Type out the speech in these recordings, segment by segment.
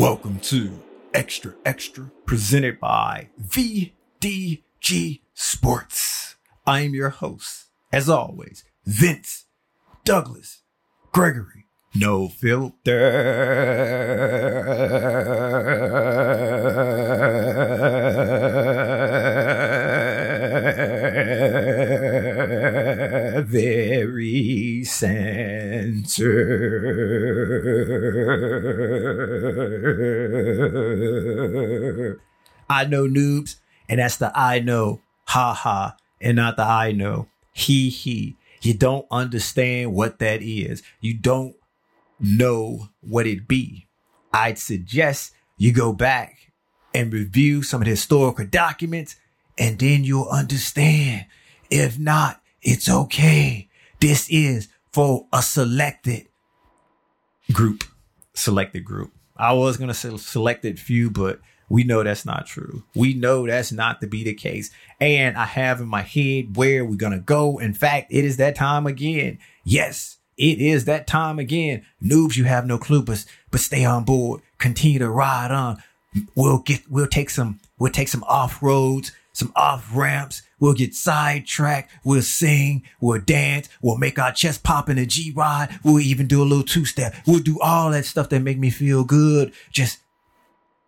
Welcome to Xtra Xtra, presented by VDG Sports. I am your host, as always, Vince Douglas Gregory. No filter. I know noobs, and that's the I know, ha ha, and not the I know, he he. You don't understand what that is. You don't know what it be. I'd suggest you go back and review some of the historical documents and then you'll understand. If not, it's okay. This is for a selected group. Selected group. I was going to say selected few, but we know that's not true. We know that's not to be the case. And I have in my head where we're going to go. In fact, it is that time again. Yes, it is that time again. Noobs, you have no clue, but, but stay on board. Continue to ride on. We'll get, we'll take some, we'll take some off roads, some off ramps. We'll get sidetracked. We'll sing. We'll dance. We'll make our chest pop in a G ride. We'll even do a little two step. We'll do all that stuff that make me feel good. Just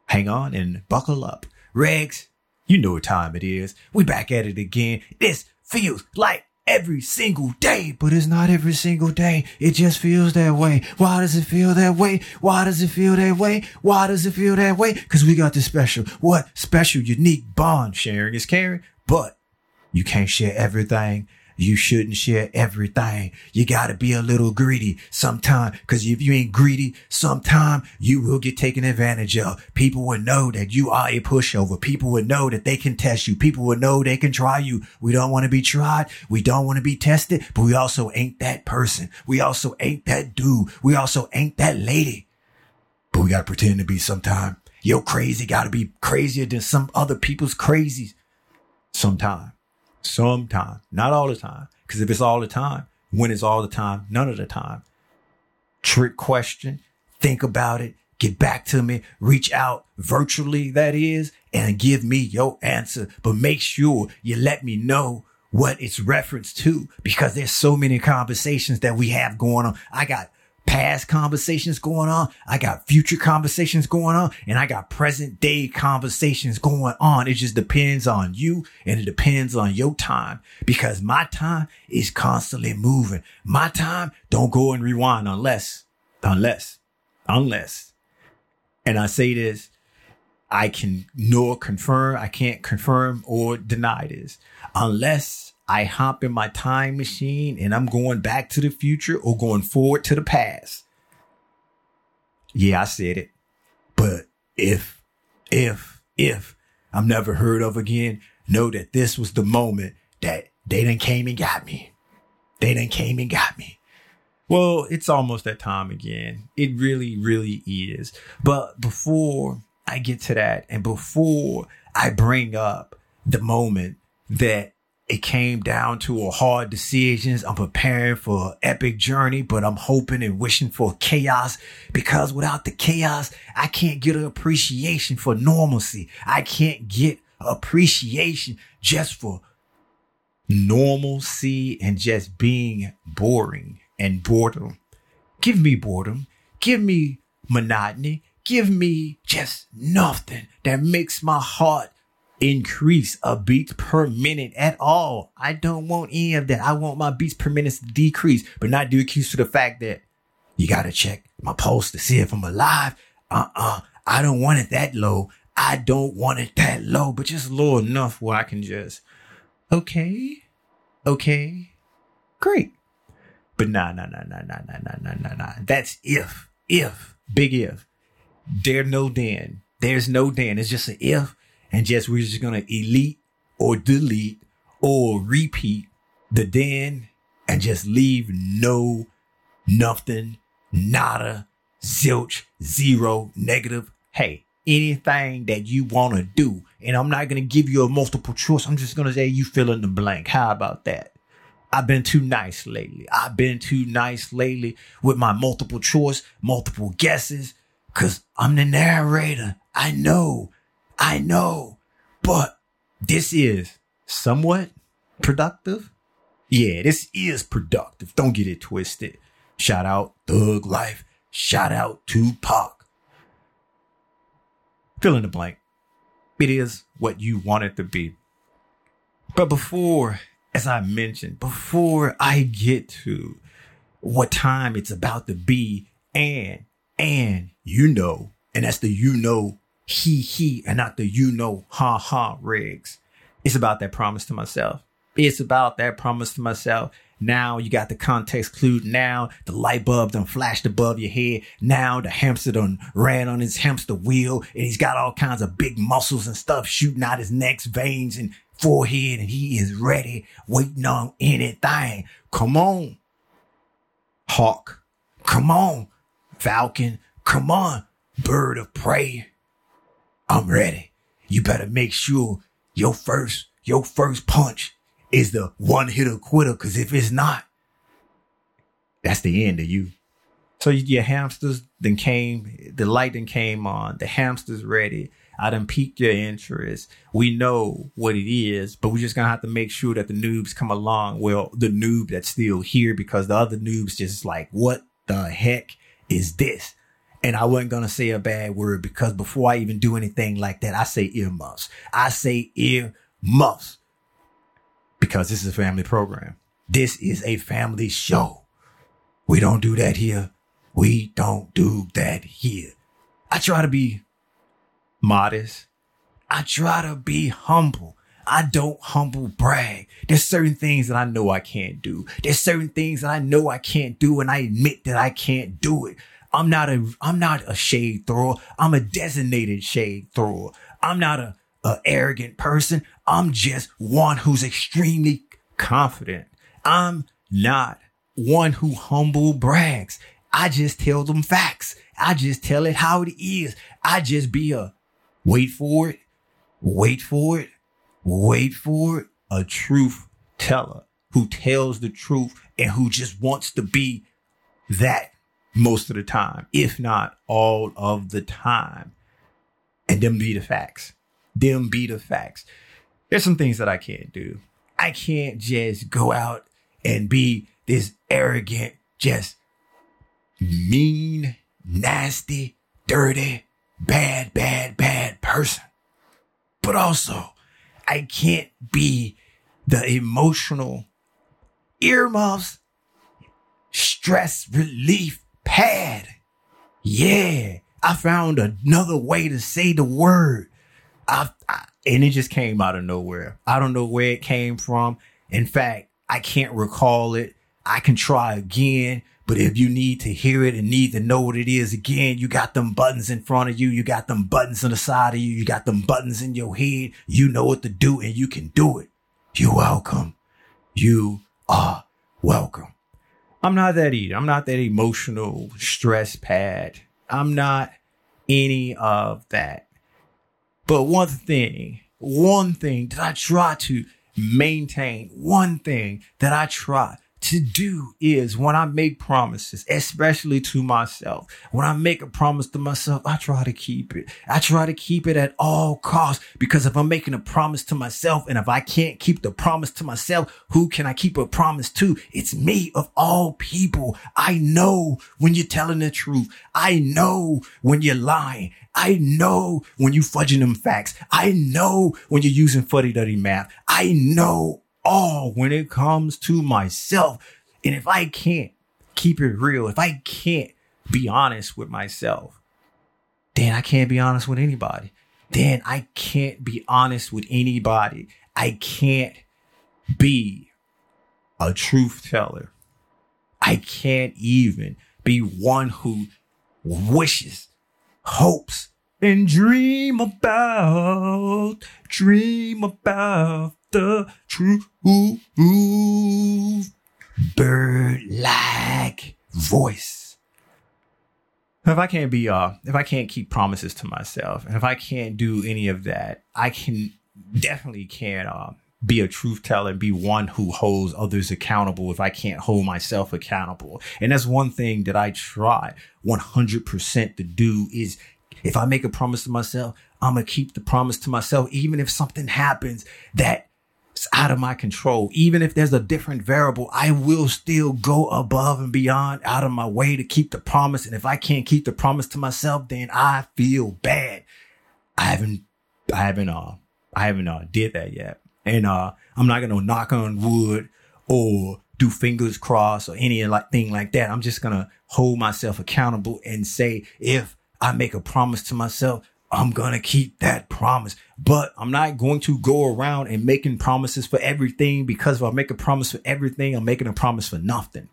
hang on and buckle up. Regs, you know what time it is. We back at it again. This feels like every single day, but it's not every single day. It just feels that way. Why does it feel that way? Why does it feel that way? Why does it feel that way? Cause we got this special, what special, unique bond sharing is caring, but you can't share everything. You shouldn't share everything. You gotta be a little greedy sometime. Cause if you ain't greedy, sometime you will get taken advantage of. People will know that you are a pushover. People will know that they can test you. People will know they can try you. We don't want to be tried. We don't want to be tested, but we also ain't that person. We also ain't that dude. We also ain't that lady. But we gotta pretend to be sometime. Yo, crazy gotta be crazier than some other people's crazies sometime. Sometime, not all the time. Because if it's all the time, when it's all the time, none of the time. Trick question. Think about it. Get back to me. Reach out virtually, that is, and give me your answer. But make sure you let me know what it's referenced to because there's so many conversations that we have going on. I got past conversations going on. I got future conversations going on and I got present day conversations going on. It just depends on you and it depends on your time because my time is constantly moving. My time don't go and rewind unless, unless, unless. And I say this, I can nor confirm, I can't confirm or deny this unless I hop in my time machine and I'm going back to the future or going forward to the past. Yeah, I said it. But if, if, if I'm never heard of again, know that this was the moment that they done came and got me. They done came and got me. Well, it's almost that time again. It really, really is. But before I get to that and before I bring up the moment that it came down to a hard decisions. I'm preparing for an epic journey, but I'm hoping and wishing for chaos because without the chaos, I can't get an appreciation for normalcy. I can't get appreciation just for normalcy and just being boring and boredom. Give me boredom. Give me monotony. Give me just nothing that makes my heart increase a beats per minute at all. I don't want any of that. I want my beats per minute to decrease, but not decrease to the fact that you got to check my pulse to see if I'm alive. Uh-uh. I don't want it that low. I don't want it that low, but just low enough where I can just, okay, okay, great. But nah, nah, nah, nah, nah, nah, nah, nah, nah, nah. That's if, if, big if. There's no then. There's no then. It's just an if and just we're just gonna elite or delete or repeat the then and just leave no nothing, nada, zilch, zero, negative. Hey, anything that you want to do. And I'm not going to give you a multiple choice. I'm just going to say you fill in the blank. How about that? I've been too nice lately. I've been too nice lately with my multiple choice, multiple guesses, Cause I'm the narrator. I know. I know. But this is somewhat productive. Yeah, this is productive. Don't get it twisted. Shout out Thug Life. Shout out Tupac. Fill in the blank. It is what you want it to be. But before, as I mentioned, before I get to what time it's about to be, and, and you know, and that's the you know, he, he, and not the you know, ha, ha, regs. It's about that promise to myself. It's about that promise to myself. Now you got the context clue. Now the light bulb done flashed above your head. Now the hamster done ran on his hamster wheel and he's got all kinds of big muscles and stuff shooting out his neck's veins and forehead and he is ready, waiting on anything. Come on. Hawk. Come on. Falcon. Come on. Bird of prey. I'm ready. You better make sure your first, your first punch is the one hitter quitter. Cause if it's not, that's the end of you. So your hamsters then came, the light then came on, the hamster's ready. I done piqued your interest. We know what it is, but we're just gonna have to make sure that the noobs come along. Well, the noob that's still here because the other noobs just like, what the heck is this? And I wasn't gonna say a bad word because before I even do anything like that, I say earmuffs. I say earmuffs because this is a family program. This is a family show. We don't do that here. We don't do that here. I try to be modest. I try to be humble. I don't humble brag. There's certain things that I know I can't do. There's certain things that I know I can't do and I admit that I can't do it. I'm not a, I'm not a shade thrower. I'm a designated shade thrower. I'm not a a arrogant person. I'm just one who's extremely confident. I'm not one who humble brags. I just tell them facts. I just tell it how it is. I just be a wait for it, wait for it, wait for it, a truth teller who tells the truth and who just wants to be that most of the time, if not all of the time. And them be the facts them be the facts. There's some things that I can't do. I can't just go out and be this arrogant, just mean, nasty, dirty, bad, bad, bad person. But also, I can't be the emotional earmuffs, stress relief pad. Yeah, I found another way to say the word. I, I, and it just came out of nowhere. I don't know where it came from. In fact, I can't recall it. I can try again, but if you need to hear it and need to know what it is again, you got them buttons in front of you. You got them buttons on the side of you. You got them buttons in your head. You know what to do and you can do it. You're welcome. You are welcome. I'm not that either. I'm not that emotional stress pad. I'm not any of that. But one thing, one thing that I try to maintain, one thing that I try to do is when I make promises, especially to myself, when I make a promise to myself, I try to keep it. I try to keep it at all costs because if I'm making a promise to myself and if I can't keep the promise to myself, who can I keep a promise to? It's me of all people. I know when you're telling the truth. I know when you're lying. I know when you fudging them facts. I know when you're using fuddy duddy math. I know all when it comes to myself. And if I can't keep it real, if I can't be honest with myself, then I can't be honest with anybody. Then I can't be honest with anybody. I can't be a truth teller. I can't even be one who wishes, hopes, and dream about, dream about the truth. Bird like voice. If I can't be, uh, if I can't keep promises to myself, and if I can't do any of that, I can definitely can't, uh, be a truth teller and be one who holds others accountable if I can't hold myself accountable. And that's one thing that I try 100% to do is if I make a promise to myself, I'm going to keep the promise to myself, even if something happens that it's out of my control. Even if there's a different variable, I will still go above and beyond out of my way to keep the promise. And if I can't keep the promise to myself, then I feel bad. I haven't, I haven't, uh, I haven't, uh, did that yet. And, uh, I'm not going to knock on wood or do fingers crossed or any like thing like that. I'm just going to hold myself accountable and say, if I make a promise to myself, I'm going to keep that promise, but I'm not going to go around and making promises for everything because if I make a promise for everything, I'm making a promise for nothing.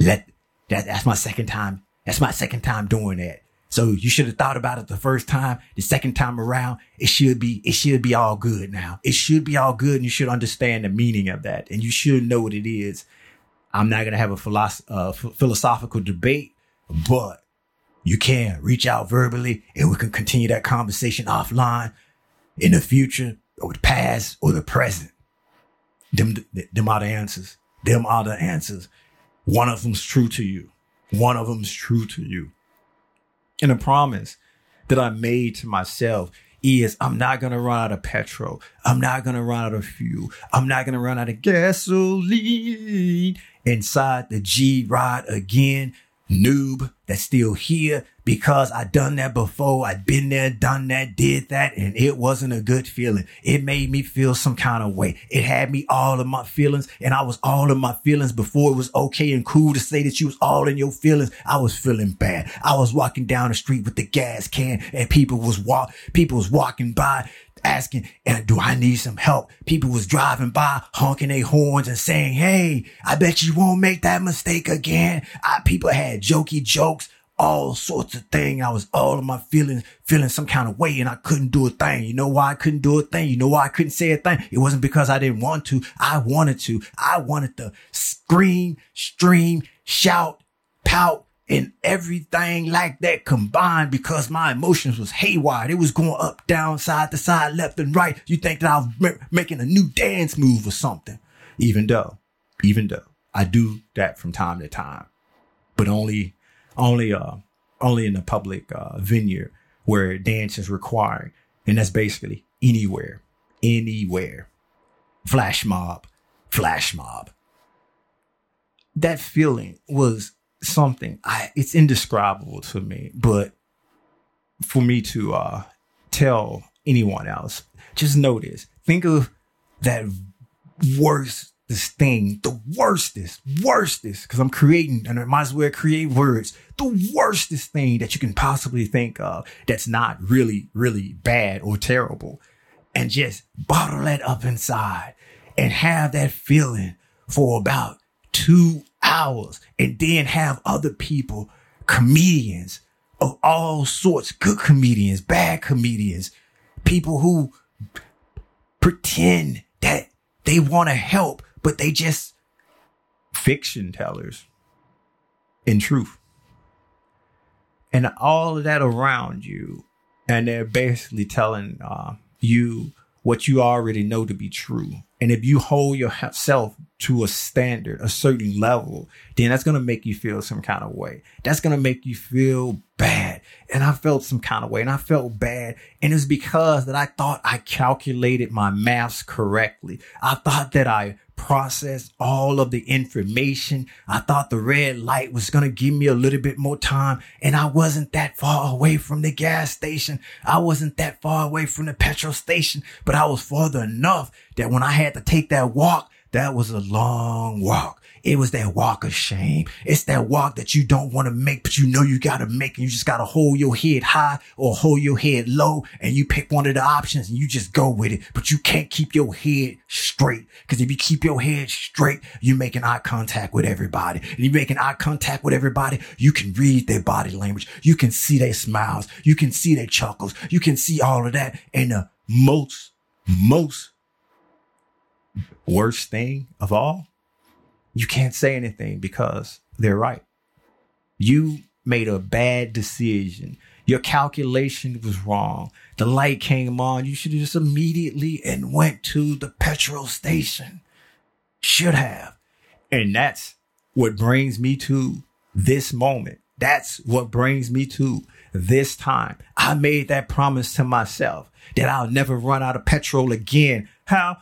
Let that, that's my second time. That's my second time doing that. So you should have thought about it the first time. The second time around, it should be, it should be all good now. It should be all good and you should understand the meaning of that and you should know what it is. I'm not going to have a philosoph- uh, philosophical debate, but you can reach out verbally and we can continue that conversation offline in the future or the past or the present. Them, them are the answers. Them are the answers. One of them's true to you. One of them's true to you. And a promise that I made to myself is I'm not going to run out of petrol. I'm not going to run out of fuel. I'm not going to run out of gasoline inside the G ride again noob that's still here because I done that before. I'd been there, done that, did that, and it wasn't a good feeling. It made me feel some kind of way. It had me all in my feelings and I was all in my feelings before it was okay and cool to say that you was all in your feelings. I was feeling bad. I was walking down the street with the gas can and people was walk, people was walking by asking, and do I need some help? People was driving by, honking their horns and saying, Hey, I bet you won't make that mistake again. I, people had jokey jokes, all sorts of things. I was all of my feelings, feeling some kind of way and I couldn't do a thing. You know why I couldn't do a thing? You know why I couldn't say a thing? It wasn't because I didn't want to. I wanted to. I wanted to scream, stream, shout, pout, and everything like that combined because my emotions was haywire. It was going up, down, side to side, left and right. You think that I was ma- making a new dance move or something. Even though, even though I do that from time to time, but only, only, uh, only in a public, uh, venue where dance is required. And that's basically anywhere, anywhere. Flash mob, flash mob. That feeling was something I it's indescribable to me, but for me to uh tell anyone else, just notice. Think of that worst this thing, the worstest, worstest, because I'm creating and I might as well create words, the worstest thing that you can possibly think of that's not really, really bad or terrible. And just bottle that up inside and have that feeling for about two hours and then have other people, comedians of all sorts, good comedians, bad comedians, people who pretend that they want to help, but they just fiction tellers in truth. And all of that around you. And they're basically telling uh, you what you already know to be true. And if you hold yourself to a standard, a certain level, then that's going to make you feel some kind of way. That's going to make you feel bad. And I felt some kind of way and I felt bad. And it's because that I thought I calculated my maths correctly. I thought that I processed all of the information. I thought the red light was going to give me a little bit more time and I wasn't that far away from the gas station. I wasn't that far away from the petrol station, but I was farther enough that when I had to take that walk, that was a long walk. It was that walk of shame. It's that walk that you don't want to make, but you know you got to make and you just got to hold your head high or hold your head low and you pick one of the options and you just go with it. But you can't keep your head straight because if you keep your head straight, you're making eye contact with everybody. And you're making eye contact with everybody. You can read their body language. You can see their smiles. You can see their chuckles. You can see all of that. And the most, most worst thing of all you can't say anything because they're right. You made a bad decision. Your calculation was wrong. The light came on. You should have just immediately and went to the petrol station. Should have. And that's what brings me to this moment. That's what brings me to this time. I made that promise to myself that I'll never run out of petrol again. How?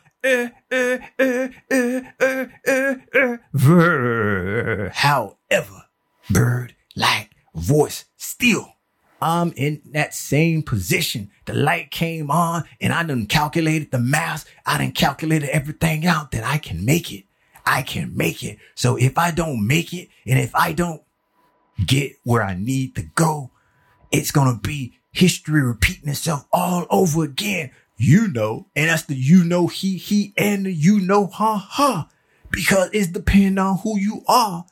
However, bird like voice still. I'm in that same position. The light came on and I done calculated the math. I done calculated everything out that I can make it. I can make it. So if I don't make it and if I don't get where I need to go, it's going to be history repeating itself all over again. You know, and that's the you know he, he, and the you know ha ha, because it's depending on who you are.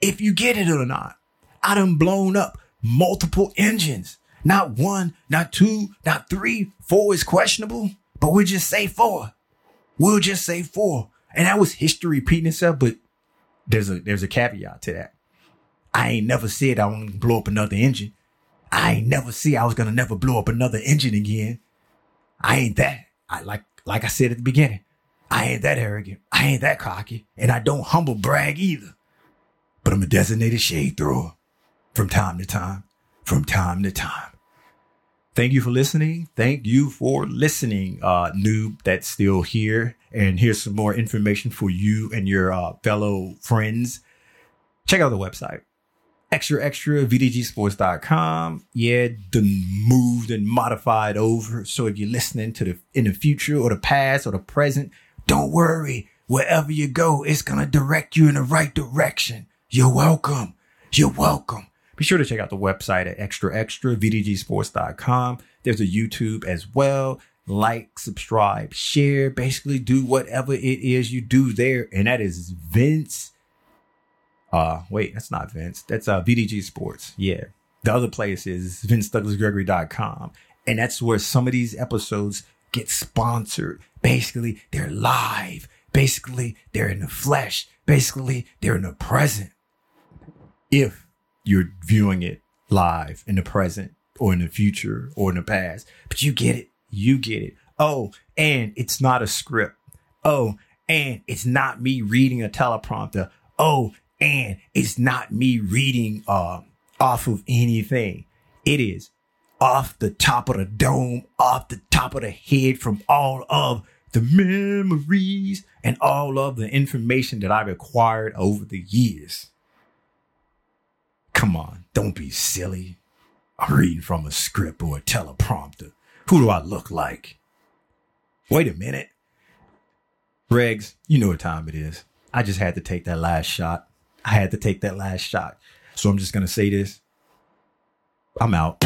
If you get it or not. I done blown up multiple engines. Not one, not two, not three. Four is questionable, but we'll just say four. We'll just say four. And that was history repeating itself, but there's a there's a caveat to that. I ain't never said I want to blow up another engine. I ain't never see I was gonna never blow up another engine again. I ain't that. I like like I said at the beginning. I ain't that arrogant. I ain't that cocky, and I don't humble brag either. But I'm a designated shade thrower from time to time, from time to time. Thank you for listening. Thank you for listening, uh, noob that's still here. And here's some more information for you and your uh, fellow friends. Check out the website. Extra extra VDGsports.com. Yeah, the moved and modified over. So if you're listening to the in the future or the past or the present, don't worry. Wherever you go, it's gonna direct you in the right direction. You're welcome. You're welcome. Be sure to check out the website at extra extra VDGsports.com. There's a YouTube as well. Like, subscribe, share, basically do whatever it is you do there. And that is Vince. Uh, wait, that's not Vince. That's uh VDG Sports. Yeah. The other place is VinceDouglasGregory.com. And that's where some of these episodes get sponsored. Basically, they're live. Basically, they're in the flesh. Basically, they're in the present. If you're viewing it live in the present or in the future or in the past. But you get it. You get it. Oh, and it's not a script. Oh, and it's not me reading a teleprompter. Oh, and it's not me reading uh, off of anything. It is off the top of the dome, off the top of the head from all of the memories and all of the information that I've acquired over the years. Come on, don't be silly. I'm reading from a script or a teleprompter. Who do I look like? Wait a minute. Regs, you know what time it is. I just had to take that last shot. I had to take that last shot. So I'm just going to say this. I'm out.